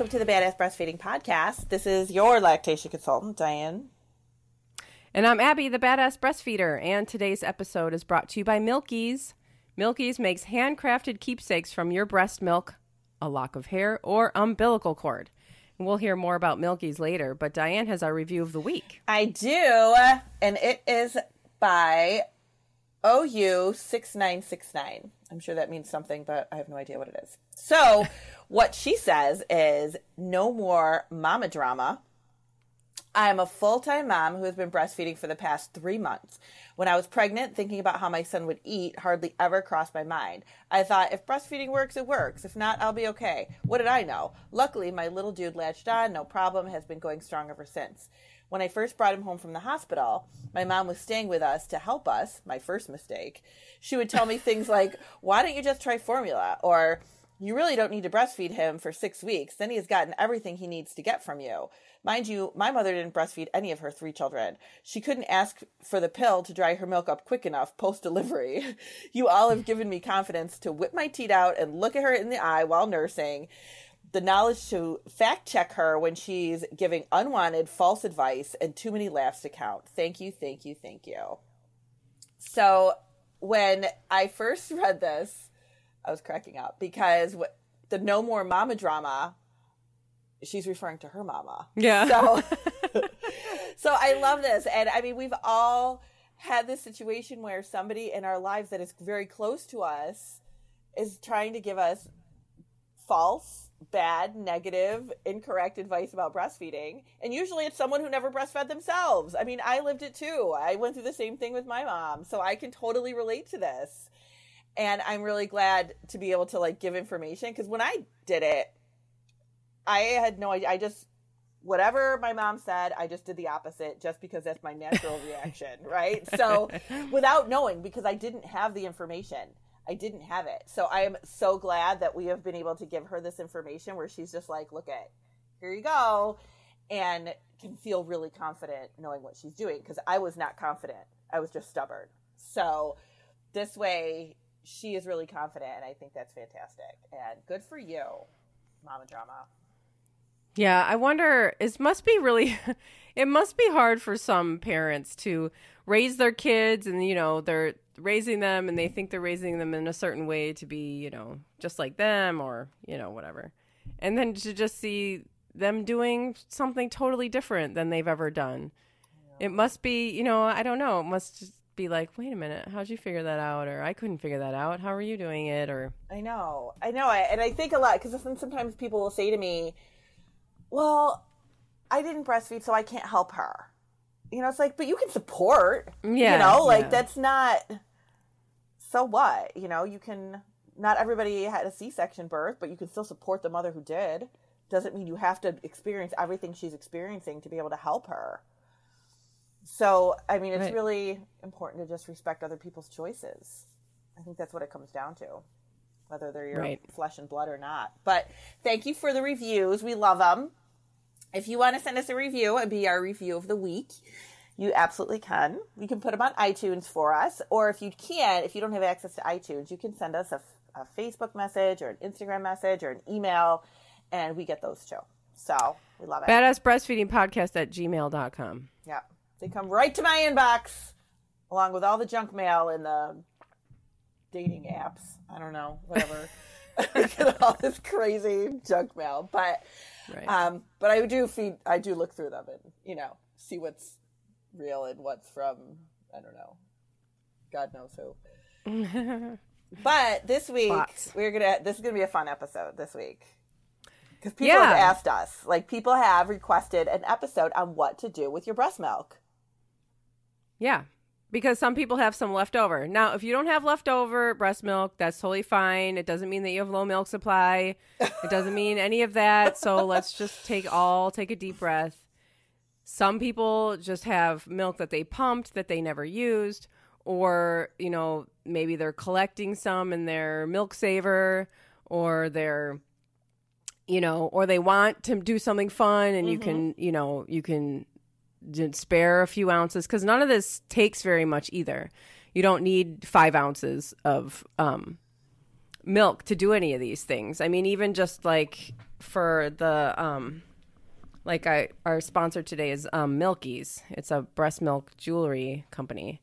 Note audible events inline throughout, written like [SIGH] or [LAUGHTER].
welcome to the Badass Breastfeeding Podcast. This is your lactation consultant, Diane. And I'm Abby, the Badass Breastfeeder, and today's episode is brought to you by Milkies. Milkies makes handcrafted keepsakes from your breast milk, a lock of hair, or umbilical cord. And we'll hear more about Milkies later, but Diane has our review of the week. I do, and it is by OU6969. I'm sure that means something, but I have no idea what it is. So, what she says is no more mama drama. I'm a full time mom who has been breastfeeding for the past three months. When I was pregnant, thinking about how my son would eat hardly ever crossed my mind. I thought, if breastfeeding works, it works. If not, I'll be okay. What did I know? Luckily, my little dude latched on, no problem, has been going strong ever since. When I first brought him home from the hospital, my mom was staying with us to help us, my first mistake. She would tell me things like, Why don't you just try formula? Or, You really don't need to breastfeed him for six weeks. Then he has gotten everything he needs to get from you. Mind you, my mother didn't breastfeed any of her three children. She couldn't ask for the pill to dry her milk up quick enough post delivery. [LAUGHS] You all have given me confidence to whip my teat out and look at her in the eye while nursing the knowledge to fact check her when she's giving unwanted false advice and too many laughs to count. Thank you, thank you, thank you. So when I first [LAUGHS] read this, I was cracking up because the no more mama drama, she's referring to her mama. Yeah. So, [LAUGHS] [LAUGHS] so I love this. And I mean, we've all had this situation where somebody in our lives that is very close to us is trying to give us false bad, negative, incorrect advice about breastfeeding. And usually it's someone who never breastfed themselves. I mean, I lived it too. I went through the same thing with my mom. So I can totally relate to this. And I'm really glad to be able to like give information because when I did it, I had no idea. I just, whatever my mom said, I just did the opposite just because that's my natural [LAUGHS] reaction, right? So without knowing, because I didn't have the information. I didn't have it. So I am so glad that we have been able to give her this information where she's just like, look at, here you go, and can feel really confident knowing what she's doing because I was not confident. I was just stubborn. So this way, she is really confident, and I think that's fantastic. And good for you, Mama Drama. Yeah, I wonder. It must be really. [LAUGHS] It must be hard for some parents to raise their kids, and you know they're raising them and they think they're raising them in a certain way to be, you know, just like them or, you know, whatever. And then to just see them doing something totally different than they've ever done. It must be, you know, I don't know. It must be like, wait a minute, how'd you figure that out? Or I couldn't figure that out. How are you doing it? Or I know, I know, and I think a lot because sometimes people will say to me, "Well, I didn't breastfeed, so I can't help her." You know, it's like, but you can support. Yeah, you know, like yeah. that's not so what? You know, you can not everybody had a C-section birth, but you can still support the mother who did. Doesn't mean you have to experience everything she's experiencing to be able to help her. So, I mean, it's right. really important to just respect other people's choices. I think that's what it comes down to, whether they're your right. flesh and blood or not. But thank you for the reviews. We love them. If you want to send us a review and be our review of the week, you absolutely can. You can put them on iTunes for us, or if you can't, if you don't have access to iTunes, you can send us a, a Facebook message or an Instagram message or an email, and we get those too. So we love it. Badass breastfeeding podcast at gmail.com. Yeah. They come right to my inbox along with all the junk mail and the dating apps. I don't know, whatever. [LAUGHS] [LAUGHS] get all this crazy junk mail, but right. um, but I do feed. I do look through them and you know see what's real and what's from I don't know, God knows who. [LAUGHS] but this week Bots. we're gonna. This is gonna be a fun episode this week because people yeah. have asked us. Like people have requested an episode on what to do with your breast milk. Yeah, because some people have some leftover. Now, if you don't have leftover breast milk, that's totally fine. It doesn't mean that you have low milk supply. It doesn't mean any of that. So let's just take all take a deep breath some people just have milk that they pumped that they never used, or, you know, maybe they're collecting some in their milk saver, or they're, you know, or they want to do something fun and mm-hmm. you can, you know, you can spare a few ounces because none of this takes very much either. You don't need five ounces of um, milk to do any of these things. I mean, even just like for the um, like I our sponsor today is um, Milkies. It's a breast milk jewelry company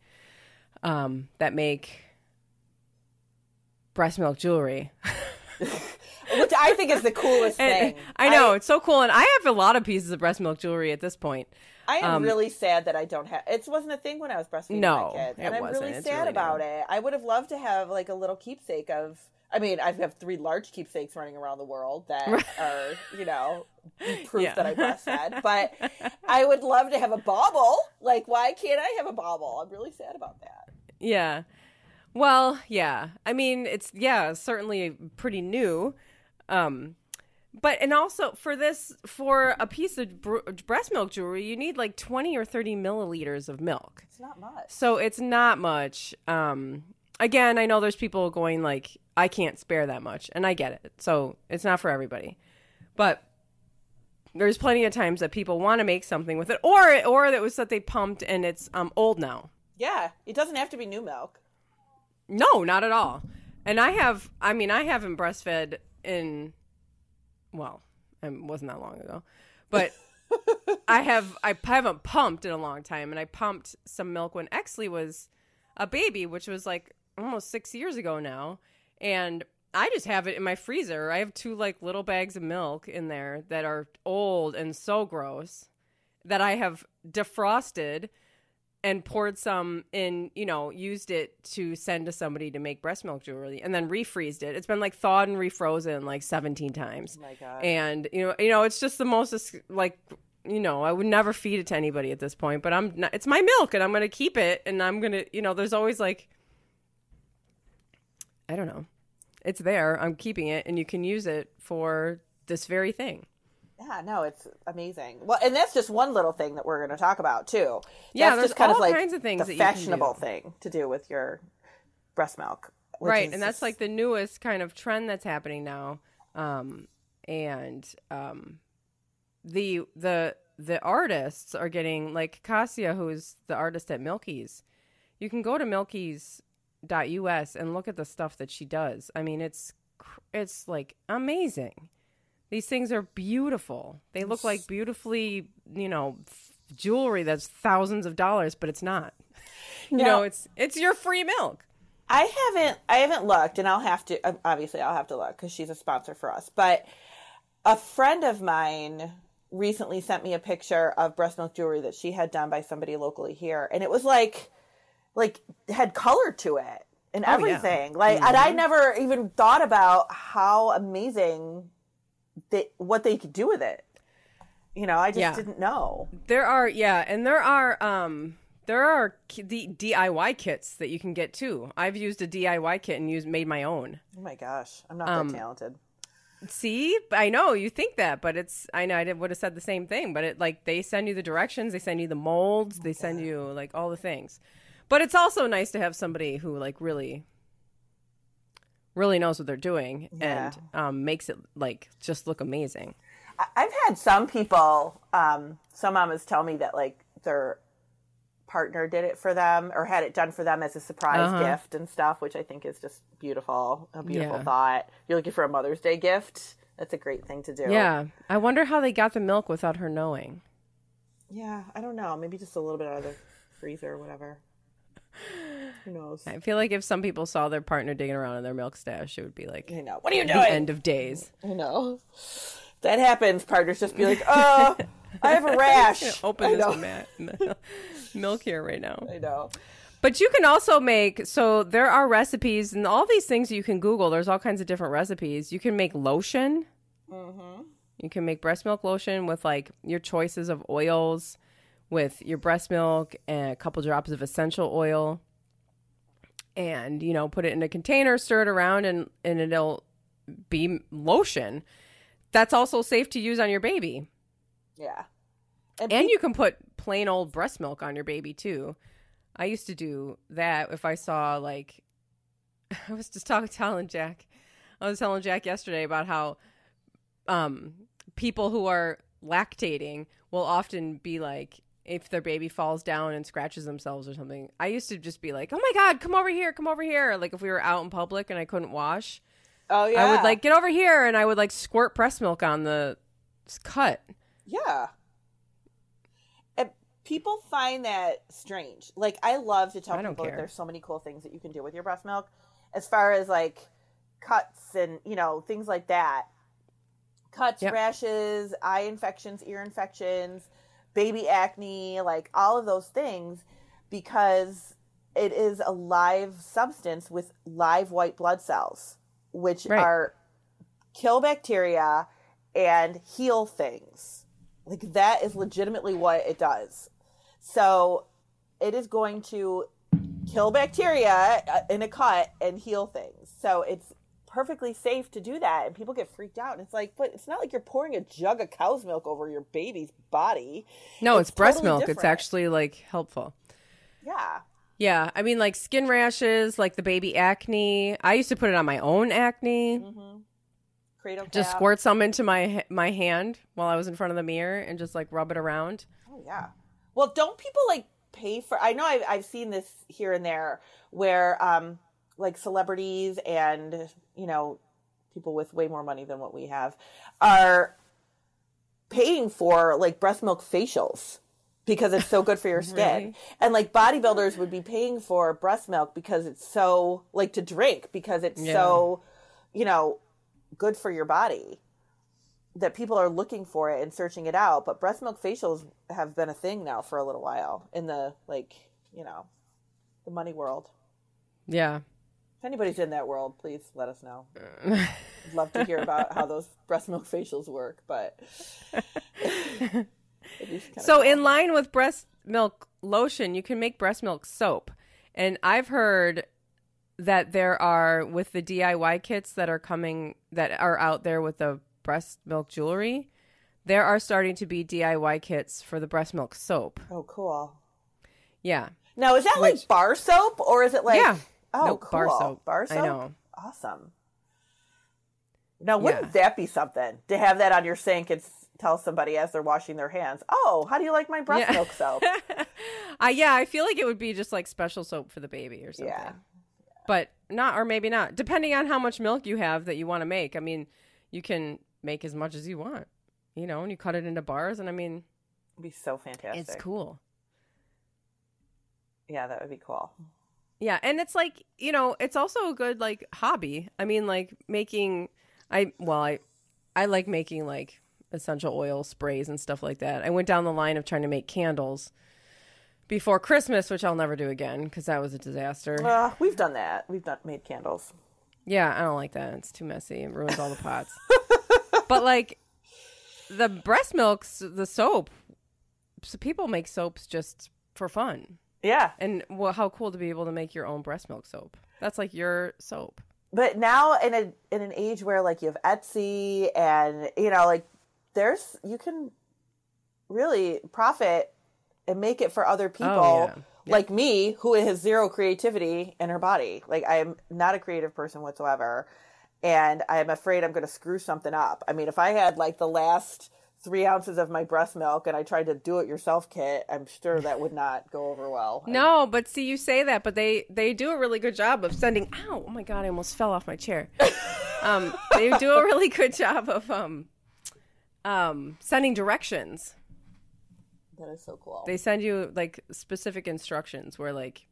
um, that make breast milk jewelry. [LAUGHS] Which I think is the coolest And- thing. I know it's so cool, and I have a lot of pieces of breast milk jewelry at this point. I am Um, really sad that I don't have. It wasn't a thing when I was breastfeeding No, my kids, and I'm wasn't. really It's sad really about it. I would have loved to have like a little keepsake of. I mean, I have three large keepsakes running around the world that are, you know, [LAUGHS] proof Yeah. that I breastfed. But I would love to have a bauble. Like, why can't I have a bauble? I'm really sad about that. Yeah. Well, yeah. I mean, it's yeah, certainly pretty new. Um but and also for this for a piece of br- breast milk jewelry, you need like 20 or 30 milliliters of milk. It's not much. So it's not much. Um again, I know there's people going like I can't spare that much, and I get it. So it's not for everybody. But there's plenty of times that people want to make something with it or or that was that they pumped and it's um old now. Yeah, it doesn't have to be new milk. No, not at all. And I have, I mean, I haven't breastfed in, well, it wasn't that long ago, but I have, I haven't pumped in a long time. And I pumped some milk when Exley was a baby, which was like almost six years ago now. And I just have it in my freezer. I have two like little bags of milk in there that are old and so gross that I have defrosted and poured some in, you know, used it to send to somebody to make breast milk jewelry and then refreezed it. It's been like thawed and refrozen like 17 times. Oh my god. And you know, you know, it's just the most like you know, I would never feed it to anybody at this point, but I'm not, it's my milk and I'm going to keep it and I'm going to, you know, there's always like I don't know. It's there. I'm keeping it and you can use it for this very thing. Yeah, no, it's amazing. Well, and that's just one little thing that we're going to talk about too. Yeah, that's there's just kind all of like kinds of things the that fashionable thing to do with your breast milk, right and that's just- like the newest kind of trend that's happening now um and um the the the artists are getting like Cassia who's the artist at Milkies you can go to milkies.us and look at the stuff that she does i mean it's it's like amazing these things are beautiful they look like beautifully you know jewelry that's thousands of dollars but it's not you Now- know it's it's your free milk I haven't I haven't looked, and I'll have to obviously I'll have to look because she's a sponsor for us. But a friend of mine recently sent me a picture of breast milk jewelry that she had done by somebody locally here, and it was like like had color to it and Oh, yeah. everything. Like, and I mm-hmm. never even thought about how amazing they what they could do with it. You know, I just Yeah. didn't know. There are yeah, and there are um there are the DIY kits that you can get too. I've used a DIY kit and used made my own. Oh my gosh, I'm not Um, that talented. See, I know you think that, but it's I know I would have said the same thing, but it like they send you the directions, they send you the molds, they send you like all the things. But it's also nice to have somebody who like really really knows what they're doing Yeah. and um, makes it like just look amazing. I've had some people, um, some mamas tell me that like their partner did it for them or had it done for them as a surprise Uh-huh. gift and stuff, which I think is just beautiful. A beautiful Yeah. thought. You're looking for a Mother's Day gift. That's a great thing to do. Yeah, I wonder how they got the milk without her knowing. Yeah. I don't know. Maybe just a little bit out of the freezer or whatever. [LAUGHS] Who knows? I feel like if some people saw their partner digging around in their milk stash, it would be like I know. What are you the doing? end of days. I know. That happens. Partners just be like, oh, I have a [LAUGHS] rash." Open I this know. ma- [LAUGHS] milk here right now. I know. But you can also make so there are recipes and all these things you can Google. There's all kinds of different recipes. You can make lotion. Mm-hmm. You can make breast milk lotion with like your choices of oils, with your breast milk and a couple drops of essential oil, and you know put it in a container, stir it around, and and it'll be lotion. That's also safe to use on your baby. Yeah. And peop- you can put plain old breast milk on your baby too. I used to do that if I saw like [LAUGHS] I was just talking to telling Jack. I was telling Jack yesterday about how um people who are lactating will often be like if their baby falls down and scratches themselves or something. I used to just be like, "Oh my god, come over here, come over here." Like if we were out in public and I couldn't wash, Oh yeah. I would like get over here and I would like squirt breast milk on the cut. Yeah. And people find that strange. Like I love to tell people there's so many cool things that you can do with your breast milk as far as like cuts and, you know, things like that. Cuts, Yep. rashes, eye infections, ear infections, baby acne, like all of those things because it is a live substance with live white blood cells which Right. are kill bacteria and heal things. Like that is legitimately what it does. So it is going to kill bacteria uh, in a cut and heal things. So it's perfectly safe to do that and people get freaked out and it's like but it's not like you're pouring a jug of cow's milk over your baby's body. No, it's, breast totally milk. It's actually like helpful. Yeah. Yeah, I mean like skin rashes, like the baby acne. I used to put it on my own acne. Mm-hmm. Cradle Just cap. squirt some into my my hand while I was in front of the mirror and just like rub it around. Oh yeah. Well, don't people like pay for? I know I've I've seen this here and there where um like celebrities and you know people with way more money than what we have are paying for like breast milk facials because it's so good for your [LAUGHS] skin. Really? And like bodybuilders would be paying for breast milk because it's so like to drink because it's Yeah. so you know good for your body that people are looking for it and searching it out. But breast milk facials have been a thing now for a little while in the like, you know, the money world. Yeah. If anybody's in that world, please let us know. I'd love to hear about how [LAUGHS] those breast milk facials work, but [LAUGHS] it'd be kinda So, in line with breast milk lotion, you can make breast milk soap. And I've heard that there are with the DIY kits that are coming that are out there with the breast milk jewelry, there are starting to be DIY kits for the breast milk soap. oh cool. Yeah. Now is that Which- like bar soap or is it like Yeah. Oh, Nope, cool. bar soap. Bar I know. Awesome. Now, wouldn't that be something to have that on your sink and tell somebody as they're washing their hands? Oh, how do you like my breast Yeah. milk soap? [LAUGHS] Uh, yeah, I feel like it would be just like special soap for the baby or something. Yeah. But not, or maybe not, depending on how much milk you have that you want to make. I mean, you can make as much as you want, you know, and you cut it into bars. And I mean, It'd be so fantastic. it's cool. Yeah, that would be cool. Yeah, and it's like you know, it's also a good like hobby. I mean, like making. I well, I I like making like essential oil sprays and stuff like that. I went down the line of trying to make candles before Christmas, which I'll never do again because that was a disaster. Uh, we've done that. We've done made candles. Yeah, I don't like that. It's too messy. It ruins all the pots. [LAUGHS] but like the breast milks, the soap. So people make soaps just for fun, Yeah, and well, how cool to be able to make your own breast milk soap. That's like your soap. but now in a in an age where like you have Etsy and you know like there's you can really profit and make it for other oh, people Oh, yeah. like me who has zero creativity in her body. Like I am not a creative person whatsoever and I am afraid I'm going to screw something up. I mean, if I had like the last three ounces of my breast milk and I tried to do it yourself kit, I'm sure that would not go over well. No, but see, you say that, but they they do a really good job of sending. Ow! Oh my god, I almost fell off my chair. [LAUGHS] um, they do a really good job of um, um, sending directions. That is so cool. They send you like specific instructions where like,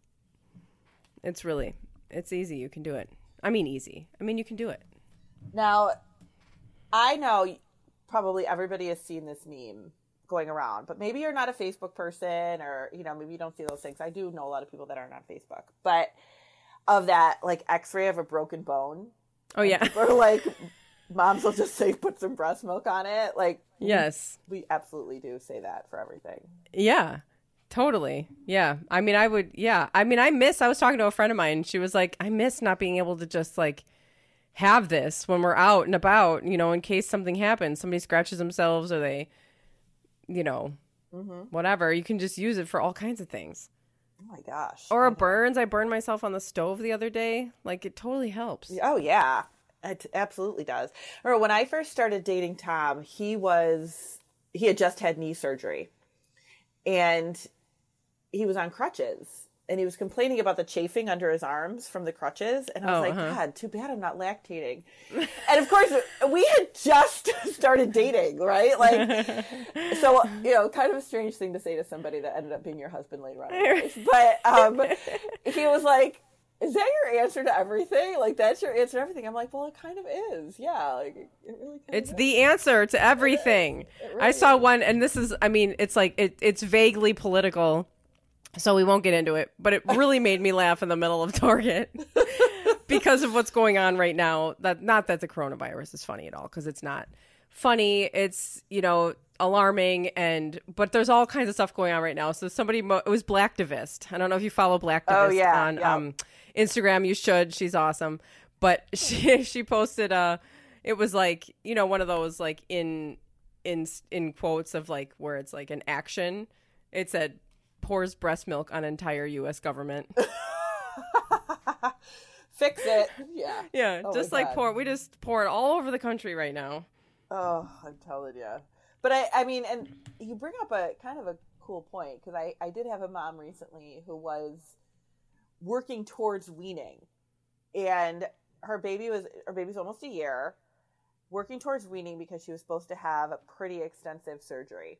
it's really it's easy. You can do it. I mean, easy. I mean, you can do it. Now, I know probably everybody has seen this meme going around, but maybe you're not a Facebook person or, you know, maybe you don't see those things. I do know a lot of people that aren't on Facebook, but of that like x ray of a broken bone, Oh yeah. or like moms will just say put some breast milk on it. Like, yes. we absolutely do say that for everything. Yeah. Totally. Yeah. I mean, I would, yeah. I mean, I miss, I was talking to a friend of mine. She was like, I miss not being able to just like have this when we're out and about, you know, in case something happens. Somebody scratches themselves or they, you know, mm-hmm. whatever. You can just use it for all kinds of things. Oh my gosh. Or a burns. I burned myself on the stove the other day. Like, it totally helps. Oh yeah, it absolutely does. Or when I first started dating Tom, he was he had just had knee surgery, and he was on crutches. And he was complaining about the chafing under his arms from the crutches. And I was Oh, like, uh-huh. God, too bad I'm not lactating. [LAUGHS] and of course, we had just [LAUGHS] started dating, right? Like, [LAUGHS] so you know, kind of a strange thing to say to somebody that ended up being your husband later on. But um, he was like, "Is that your answer to everything? Like, that's your answer to everything?" I'm like, "Well, it kind of is, yeah. Like, it really kind It's the answer to everything. really I saw is. one, and this is, I mean, it's like, it, it's vaguely political, so we won't get into it, but it really made me laugh in the middle of Target [LAUGHS] because of what's going on right now. That Not that the coronavirus is funny at all, because it's not funny. It's, you know, alarming, and, but there's all kinds of stuff going on right now. So somebody, mo- it was Blacktivist. I don't know if you follow Blacktivist Oh, yeah, on yeah. um, Instagram. You should. She's awesome. But [LAUGHS] she, she posted, uh, it was like you know one of those like in in in quotes of like where it's like an action it said pours breast milk on entire us government [LAUGHS] fix it. Yeah. [LAUGHS] yeah Oh just like God. pour we just pour it all over the country right now Oh, I'm telling you. But I, I mean, and you bring up a kind of a cool point because I, I did have a mom recently who was working towards weaning, and her baby was her baby's almost a year, working towards weaning because she was supposed to have a pretty extensive surgery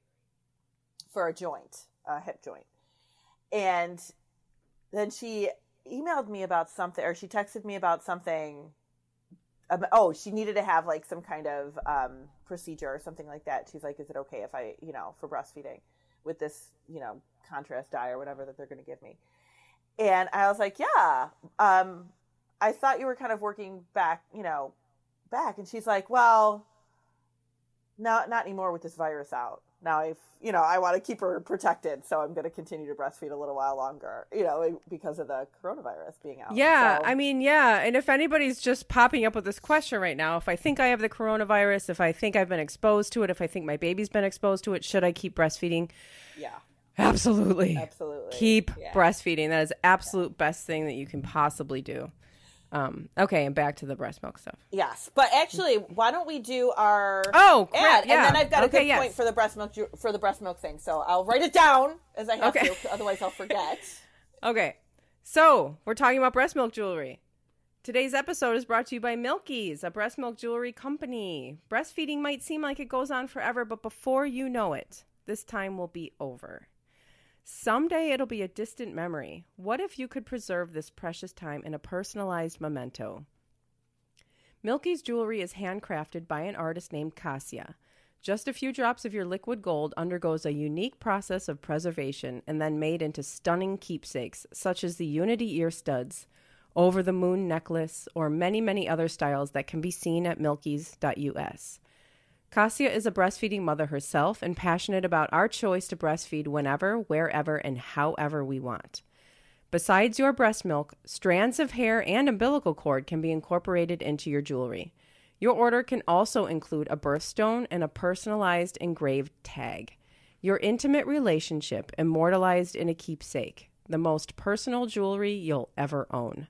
for a joint, a hip joint, and then she emailed me about something, or she texted me about something um, oh, she needed to have like some kind of um, procedure or something like that. She's like, is it okay if I, you know, for breastfeeding with this, you know, contrast dye or whatever that they're going to give me? And I was like, yeah. Um, I thought you were kind of working back, you know, back. And she's like, well, no, not anymore with this virus out. Now I've, you know, I want to keep her protected, so I'm going to continue to breastfeed a little while longer, you know, because of the coronavirus being out. yeah So- i mean yeah and if anybody's just popping up with this question right now if i think i have the coronavirus if i think i've been exposed to it if i think my baby's been exposed to it should i keep breastfeeding yeah, absolutely absolutely. keep Yeah. breastfeeding that is absolute best thing that you can possibly do um okay and back to the breast milk stuff Yes, but actually, why don't we do our Oh, crap, ad, yeah. and then I've got a good yes. point for the breast milk for the breast milk thing. So I'll write it down as I have Okay. to, otherwise I'll forget. [LAUGHS] Okay, so we're talking about breast milk jewelry. Today's episode is brought to you by Milkies, a breast milk jewelry company. Breastfeeding might seem like it goes on forever, but before you know it, this time will be over. Someday it'll be a distant memory. What if you could preserve this precious time in a personalized memento? Milkies jewelry is handcrafted by an artist named Cassia. Just a few drops of your liquid gold undergoes a unique process of preservation and then made into stunning keepsakes, such as the Unity ear studs, over the moon necklace, or many, many other styles that can be seen at milkies.us. Cassia is a breastfeeding mother herself and passionate about our choice to breastfeed whenever, wherever, and however we want. Besides your breast milk, strands of hair and umbilical cord can be incorporated into your jewelry. Your order can also include a birthstone and a personalized engraved tag. Your intimate relationship immortalized in a keepsake, the most personal jewelry you'll ever own.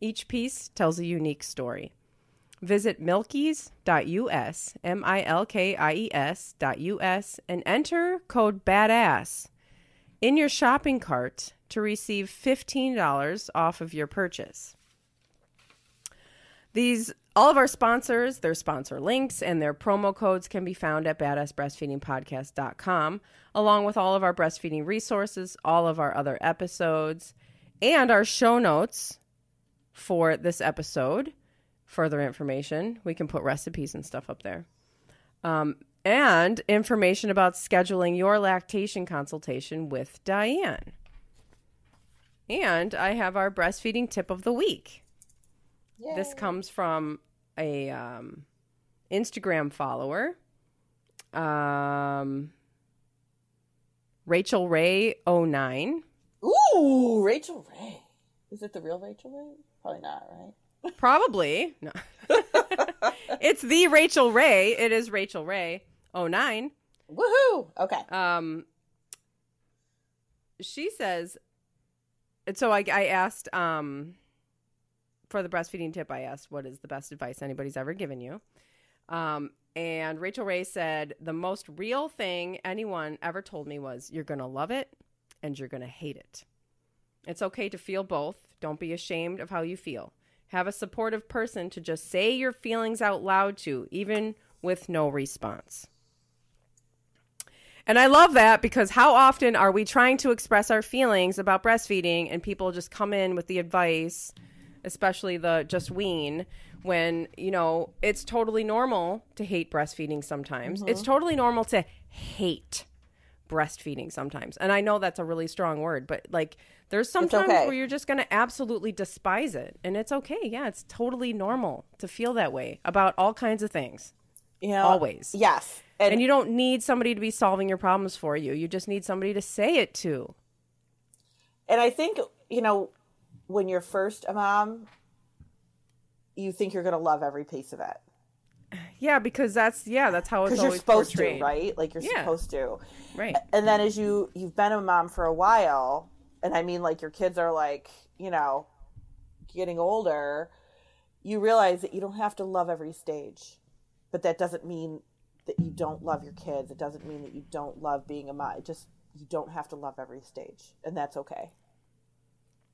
Each piece tells a unique story. Visit milkies.us, M I L K I E S dot US, and enter code BADASS in your shopping cart to receive $15 off of your purchase. These all of our sponsors, their sponsor links and their promo codes can be found at badassbreastfeedingpodcast.com, along with all of our breastfeeding resources, all of our other episodes, and our show notes for this episode. Further information, we can put recipes and stuff up there. Um, and information about scheduling your lactation consultation with Diane. And I have our breastfeeding tip of the week. This comes from a um, Instagram follower, um, Rachel Ray 09. Ooh, Rachel Ray. Is it the real Rachel Ray? Probably not, right? Probably. No. [LAUGHS] it's the Rachel Ray. It is Rachel Ray 09. Woohoo! Okay. Um, she says, and so I, I asked, um, for the breastfeeding tip, I asked, what is the best advice anybody's ever given you? Um, and Rachel Ray said, the most real thing anyone ever told me was, you're going to love it and you're going to hate it. It's okay to feel both. Don't be ashamed of how you feel. Have a supportive person to just say your feelings out loud to, even with no response. And I love that because how often are we trying to express our feelings about breastfeeding and people just come in with the advice, especially the just wean, when, you know, it's totally normal to hate breastfeeding sometimes. It's mm-hmm. totally normal to hate breastfeeding sometimes. And I know that's a really strong word, but like there's sometimes okay. where you're just going to absolutely despise it. And it's okay. Yeah, it's totally normal to feel that way about all kinds of things. You know, Always. Yes. And you don't need somebody to be solving your problems for you. You just need somebody to say it to. and I think you know when you're first a mom, you think you're going to love every piece of it Yeah, because that's yeah, that's how it's you're always supposed portrayed. to, right? Like you're Yeah. supposed to. Right. And then as you you've been a mom for a while, and I mean like your kids are like you know getting older, you realize that you don't have to love every stage, but that doesn't mean that you don't love your kids. It doesn't mean that you don't love being a mom. It just you don't have to love every stage, and that's okay.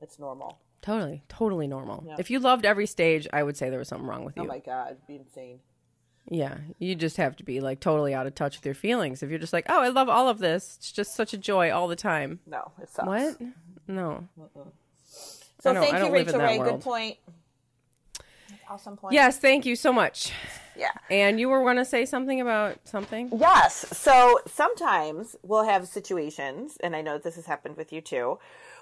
It's normal. Totally, totally normal. Yeah. If you loved every stage, I would say there was something wrong with oh you. Oh my god, it'd be insane. Yeah, you just have to be like totally out of touch with your feelings. If you're just like, "Oh, I love all of this. It's just such a joy all the time." No, it sucks. What? Mm-hmm. No. So thank you, don't live in Rachel Ray. world. Good point. Awesome point. Yes, thank you so much. Yeah. And you were going to say something about something? Yes. So sometimes we'll have situations, and I know this has happened with you too,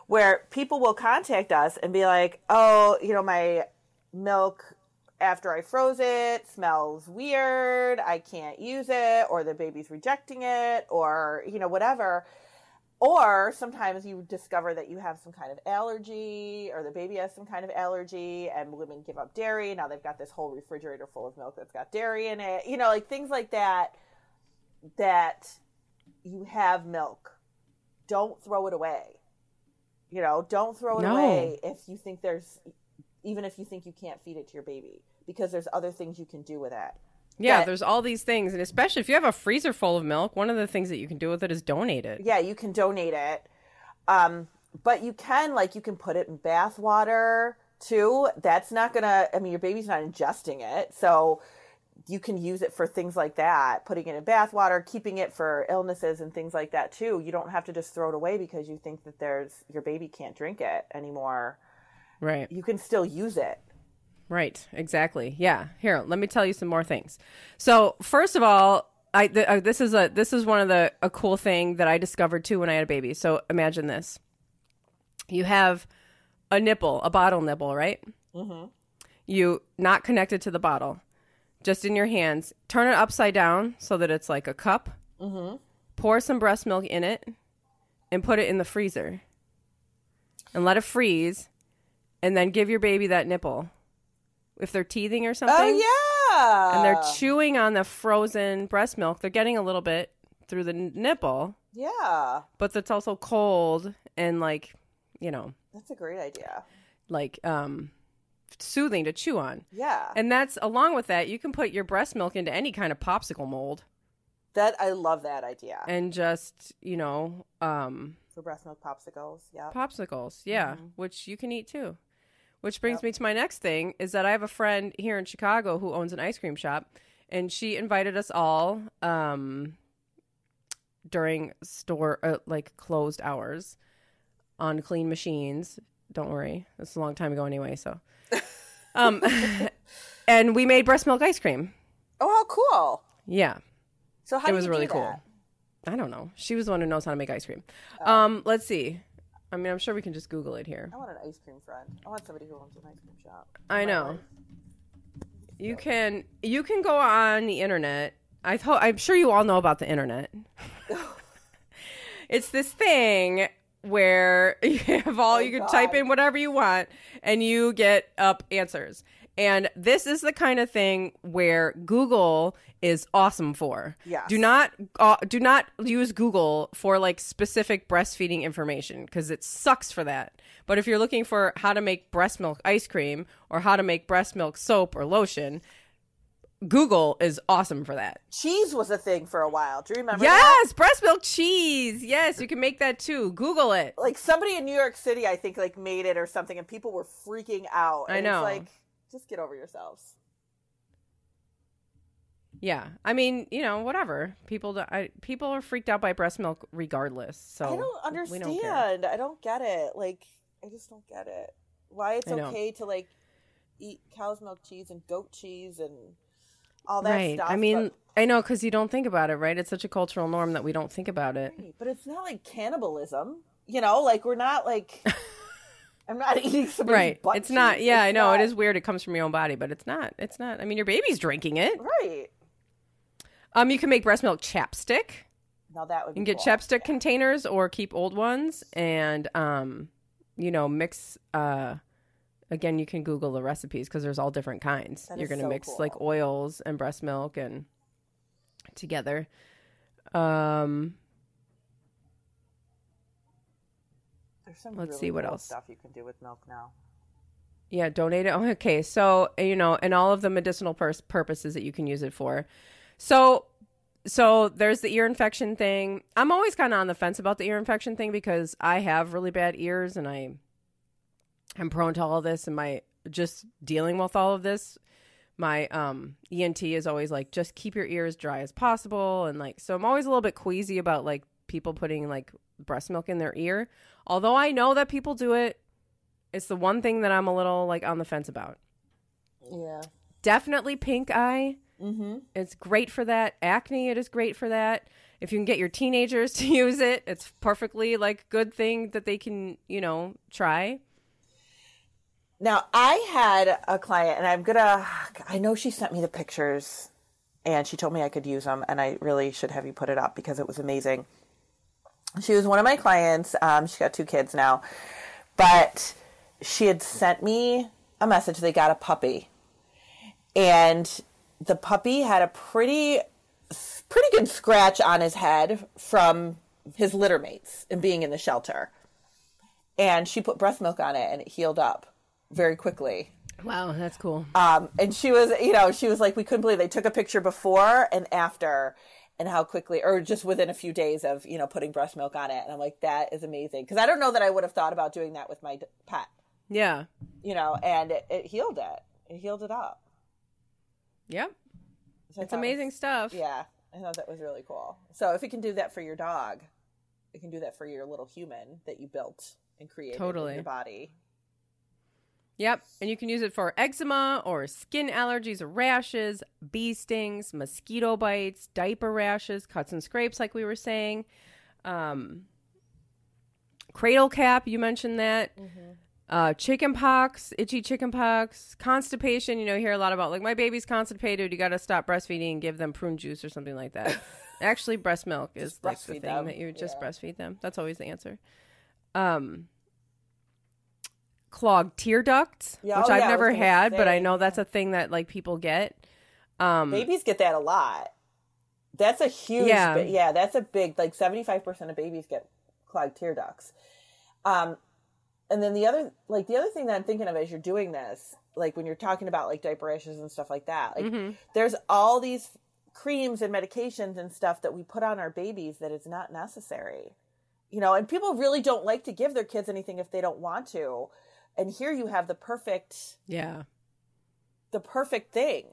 where people will contact us and be like, oh, you know, my milk after I froze it smells weird. I can't use it, or the baby's rejecting it, or, you know, whatever. Or sometimes you discover that you have some kind of allergy, or the baby has some kind of allergy, and women give up dairy. Now they've got this whole refrigerator full of milk that's got dairy in it. You know, like things like that. That you have milk, don't throw it away. You know, don't throw it No. away if you think there's, even if you think you can't feed it to your baby, because there's other things you can do with it. Yeah, That- there's all these things, and especially if you have a freezer full of milk, one of the things that you can do with it is donate it. yeah, you can donate it. Um, but you can like you can put it in bath water too. That's not gonna. I mean, your baby's not ingesting it, so you can use it for things like that. Putting it in bath water, keeping it for illnesses and things like that too. You don't have to just throw it away because you think that there's your baby can't drink it anymore. Right. You can still use it. Right, exactly. Yeah. Here, let me tell you some more things. So, first of all, I th- uh, this is a this is one of the a cool thing that I discovered too when I had a baby. So, imagine this: you have a nipple, a bottle nipple, right? Mm-hmm. You not connected to the bottle, just in your hands. Turn it upside down so that it's like a cup. Mm-hmm. Pour some breast milk in it, and put it in the freezer, and let it freeze, and then give your baby that nipple if they're teething or something Oh yeah, and they're chewing on the frozen breast milk they're getting a little bit through the n- nipple yeah. but it's also cold and like you know That's a great idea. like um soothing to chew on Yeah, and that's along with that you can put your breast milk into any kind of popsicle mold that I love that idea and just you know um for breast milk popsicles. Yeah. popsicles yeah which you can eat too which brings me to my next thing is that i have a friend here in chicago who owns an ice cream shop and she invited us all um during store uh, like closed hours on clean machines. Don't worry. It's a long time ago anyway so. [LAUGHS] Um [LAUGHS] and we made breast milk ice cream. Oh, how cool! yeah. So how it do was really cool. i don't know. She was the one who knows how to make ice cream. Um let's see i mean i'm sure we can just google it here I want an ice cream friend. I want somebody who owns an ice cream shop. I know. You can you can go on the internet. I thought I'm sure you all know about the internet. [LAUGHS] [LAUGHS] it's this thing where [LAUGHS] you have all oh, you can type Oh, in whatever you want and you get up answers. And this is the kind of thing where Google is awesome for. Yes. Do not uh, do not use Google for like specific breastfeeding information because it sucks for that. But if you're looking for how to make breast milk ice cream or how to make breast milk soap or lotion, Google is awesome for that. Cheese was a thing for a while. Do you remember that? Yes, breast milk cheese. Yes, you can make that too. Google it. Like somebody in New York City, I think, like made it or something, and people were freaking out. I And know. It's like, just get over yourselves. Yeah, I mean, you know, whatever. People, do- I, people are freaked out by breast milk regardless. So I don't understand. don't. I don't get it. Like, I just don't get it. Why it's okay to like eat cow's milk cheese and goat cheese and all that right. stuff. I mean, I know because you don't think about it, right? It's such a cultural norm that we don't think about it. but, but it's not like cannibalism. You know, like we're not like. [LAUGHS] I'm not [LAUGHS] eating somebody's Right. butt It's not. Yeah, I know. not- It is weird. It comes from your own body, but it's not. It's not. I mean, your baby's drinking it. right. Um, you can make breast milk chapstick. Now that would You be can get cool. chapstick containers or keep old ones, and um, you know, mix. Uh, again, you can Google the recipes because there's all different kinds. That You're gonna so mix like oils and breast milk and together. Um, There's some Let's really see what cool else. stuff you can do with milk now. Yeah, donate it. Oh, [LAUGHS] Okay, so you know, and all of the medicinal pers- purposes that you can use it for. So, so there's the ear infection thing. I'm always kind of on the fence about the ear infection thing because I have really bad ears and I, I'm prone to all of this. And my just dealing with all of this, my um ENT is always like, just keep your ears dry as possible. And like, so I'm always a little bit queasy about like people putting like breast milk in their ear. Although I know that people do it, it's the one thing that I'm a little like on the fence about. Yeah. Definitely pink eye. Mm-hmm. It's great for that. Acne, it is great for that. If you can get your teenagers [LAUGHS] to use it, it's perfectly like good thing that they can, you know, try. Now I had a client, and I'm gonna. I know she sent me the pictures, and she told me I could use them, and I really should have you put it up because it was amazing. She was one of my clients. Um, she got two kids now, but she had sent me a message. They got a puppy, and the puppy had a pretty, pretty good scratch on his head from his litter mates and being in the shelter. And she put breast milk on it, and it healed up very quickly. Wow, that's cool. Um, and she was, you know, she was like, we couldn't believe they took a picture before and after, and how quickly, or just within a few days of, you know, putting breast milk on it. And I'm like, that is amazing because I don't know that I would have thought about doing that with my pet, Yeah. you know, and it, it healed it. It healed it up. Yep. So It's thought it was- amazing stuff. yeah, I thought that was really cool. So if it can do that for your dog, it can do that for your little human that you built and created Totally. in your body. Yep. And you can use it for eczema or skin allergies or rashes, bee stings, mosquito bites, diaper rashes, cuts and scrapes, like we were saying. Um, cradle cap, you mentioned that. Uh, chicken pox, itchy chicken pox, constipation. You know, you hear a lot about like my baby's constipated. You got to stop breastfeeding and give them prune juice or something like that. [LAUGHS] Actually, breast milk is Just like the thing them. that you just Yeah. breastfeed them. That's always the answer. Um, clogged tear ducts, Yeah, which oh, I've yeah, never had, but I know that's a thing that like people get. Um, Babies get that a lot. That's a huge, Yeah. yeah, yeah that's a big, like 75% of babies get clogged tear ducts. Um, and then the other, like the other thing that I'm thinking of as you're doing this, like when you're talking about like diaper rashes and stuff like that, like Mm-hmm. there's all these creams and medications and stuff that we put on our babies that is not necessary. You know, and people really don't like to give their kids anything if they don't want to. And here you have the perfect, yeah, the perfect thing.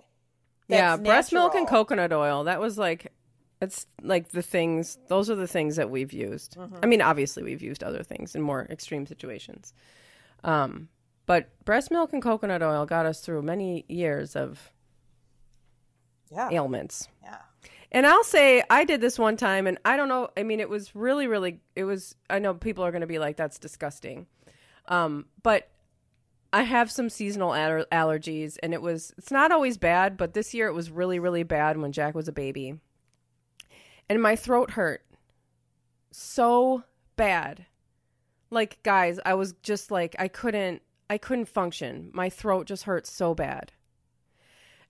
yeah, breast milk and coconut oil. That was like, it's like the things. Those are the things that we've used. Mm-hmm. I mean, obviously we've used other things in more extreme situations. Um, but breast milk and coconut oil got us through many years of Yeah. ailments. Yeah. And I'll say I did this one time, and I don't know. I mean, it was really, really. It was. I know people are going to be like, "That's disgusting," um, but I have some seasonal aller- allergies, and it was. It's not always bad, but this year it was really, really bad when Jack was a baby, and my throat hurt so bad. Like guys, I was just like I couldn't. I couldn't function. My throat just hurt so bad.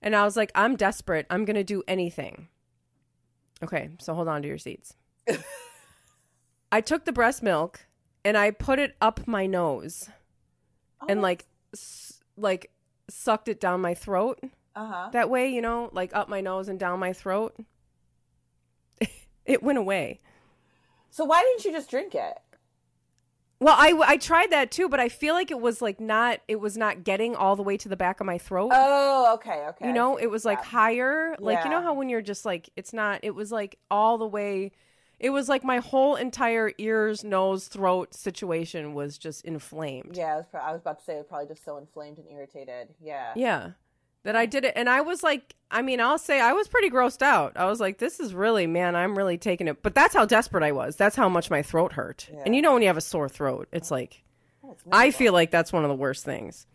And I was like, I'm desperate. I'm going to do anything. Okay, so hold on to your seats. [LAUGHS] I took the breast milk and I put it up my nose and oh. like like sucked it down my throat Uh huh. that way, you know, like up my nose and down my throat. [LAUGHS] it went away. So why didn't you just drink it? Well, I, I tried that too, but I feel like it was like not it was not getting all the way to the back of my throat. Oh, okay, okay. you know, it was like Yeah. higher. Like you know how when you're just like it's not. It was like all the way. It was like my whole entire ears, nose, throat situation was just inflamed. Yeah, I was, pro- I was about to say probably just so inflamed and irritated. Yeah. Yeah. That I did it. And I was like, I mean, I'll say I was pretty grossed out. I was like, this is really, man, I'm really taking it. But that's how desperate I was. That's how much my throat hurt. And you know, when you have a sore throat, it's like, Oh, I feel like that's one of the worst things.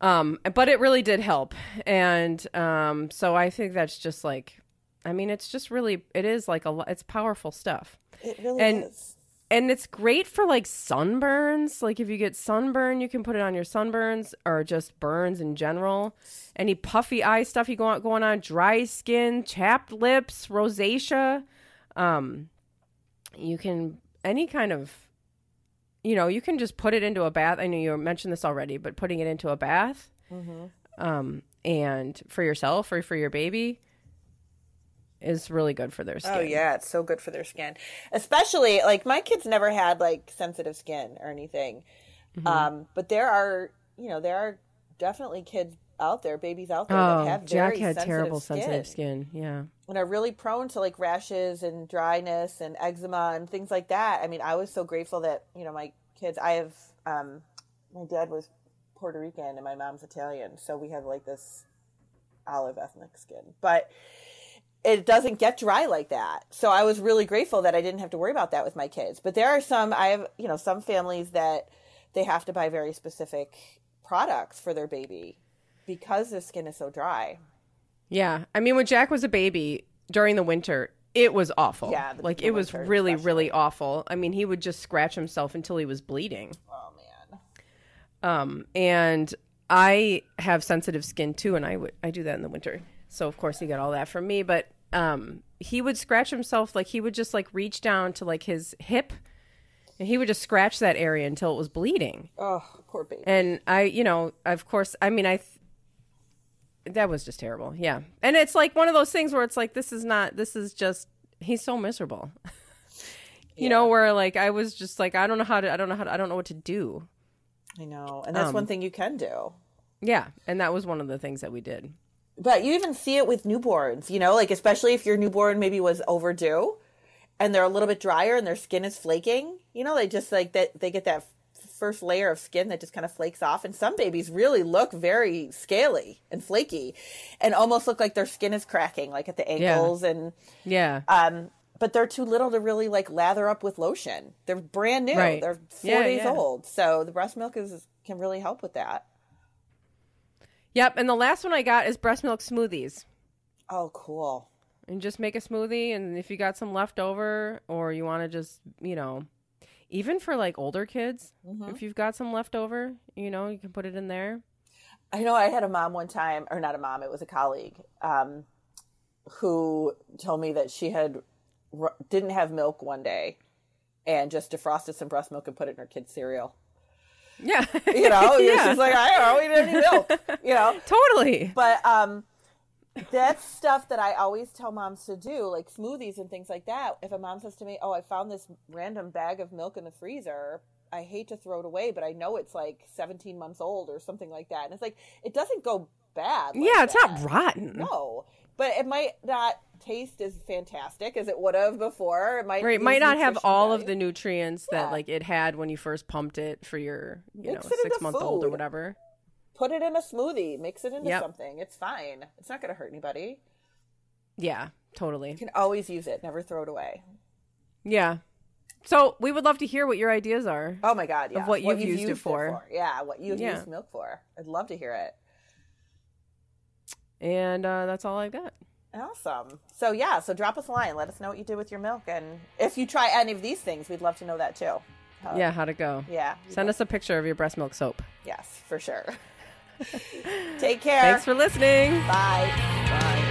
Um, but it really did help. And um, so I think that's just like, I mean, it's just really, it is like a, it's powerful stuff It really and- is. and it's great for like sunburns. Like if you get sunburn, you can put it on your sunburns or just burns in general. Any puffy eye stuff you go on, going on, dry skin, chapped lips, rosacea. Um, you can any kind of, you know, you can just put it into a bath. I know you mentioned this already, but putting it into a bath, um, and for yourself or for your baby is really good for their skin. Oh yeah, it's so good for their skin. Especially like my kids never had like sensitive skin or anything. Mm-hmm. Um, but there are, you know, there are definitely kids out there, babies out there Oh, that have Jack very had sensitive terrible skin sensitive skin. Yeah. and are really prone to like rashes and dryness and eczema and things like that. I mean, I was so grateful that, you know, my kids I have um my dad was Puerto Rican and my mom's Italian, so we have like this olive ethnic skin. But it doesn't get dry like that. So I was really grateful that I didn't have to worry about that with my kids. But there are some I have, you know, some families that they have to buy very specific products for their baby because their skin is so dry. Yeah. I mean, when Jack was a baby during the winter, it was awful. Yeah, the- like the it was really, especially. really awful. I mean, he would just scratch himself until he was bleeding. Oh man. Um, and I have sensitive skin too, and I would I do that in the winter. So of course he got all that from me. But um, he would scratch himself like he would just like reach down to like his hip, and he would just scratch that area until it was bleeding. Oh, poor baby. And I, you know, of course, I mean, I, th- that was just terrible. Yeah. And it's like one of those things where it's like, this is not, this is just, he's so miserable. [LAUGHS] you know, where like, I was just like, I don't know how to, I don't know how to, I don't know what to do. I know. And that's Um, one thing you can do. Yeah. And that was one of the things that we did. But you even see it with newborns, you know, like especially if your newborn maybe was overdue and they're a little bit drier and their skin is flaking, you know, they just like that they get that first layer of skin that just kind of flakes off and some babies really look very scaly and flaky and almost look like their skin is cracking like at the ankles and Yeah. um but they're too little to really like lather up with lotion. They're brand new. Right. They're 4 Yeah, days yeah. old. So the breast milk is can really help with that. Yep. And the last one I got is breast milk smoothies. Oh, cool. And just make a smoothie. And if you got some left over or you want to just, you know, even for like older kids, if you've got some left over, you know, you can put it in there. I know I had a mom one time, or not a mom, it was a colleague, um, who told me that she had didn't have milk one day and just defrosted some breast milk and put it in her kid's cereal. Yeah. You know, [LAUGHS] Yeah. she's like, I don't know, we milk. You know, [LAUGHS] Totally. but um, that's stuff that I always tell moms to do, like smoothies and things like that. If a mom says to me, "Oh, I found this random bag of milk in the freezer," I hate to throw it away, but I know it's like 17 months old or something like that, and it's like it doesn't go bad. like Yeah, it's that. not rotten. No, but it might not taste as fantastic as it would have before. It might Right, it might not have all of the nutrients that like it had when you first pumped it for your, you Mix know, six month old or whatever. Put it in a smoothie, mix it into Yep. something. It's fine. It's not going to hurt anybody. Yeah, totally. You can always use it. Never throw it away. Yeah. So we would love to hear what your ideas are. Oh my god, yeah. what you've used it for. Yeah, what you've Yeah. used milk for. I'd love to hear it. And uh, that's all I got. Awesome. So yeah, so drop us a line. Let us know what you do with your milk, and if you try any of these things, we'd love to know that too. Uh, yeah, how'd it go? Yeah. Send us a picture of your breast milk soap. Yes, for sure. [LAUGHS] Take care. Thanks for listening. Bye. Bye.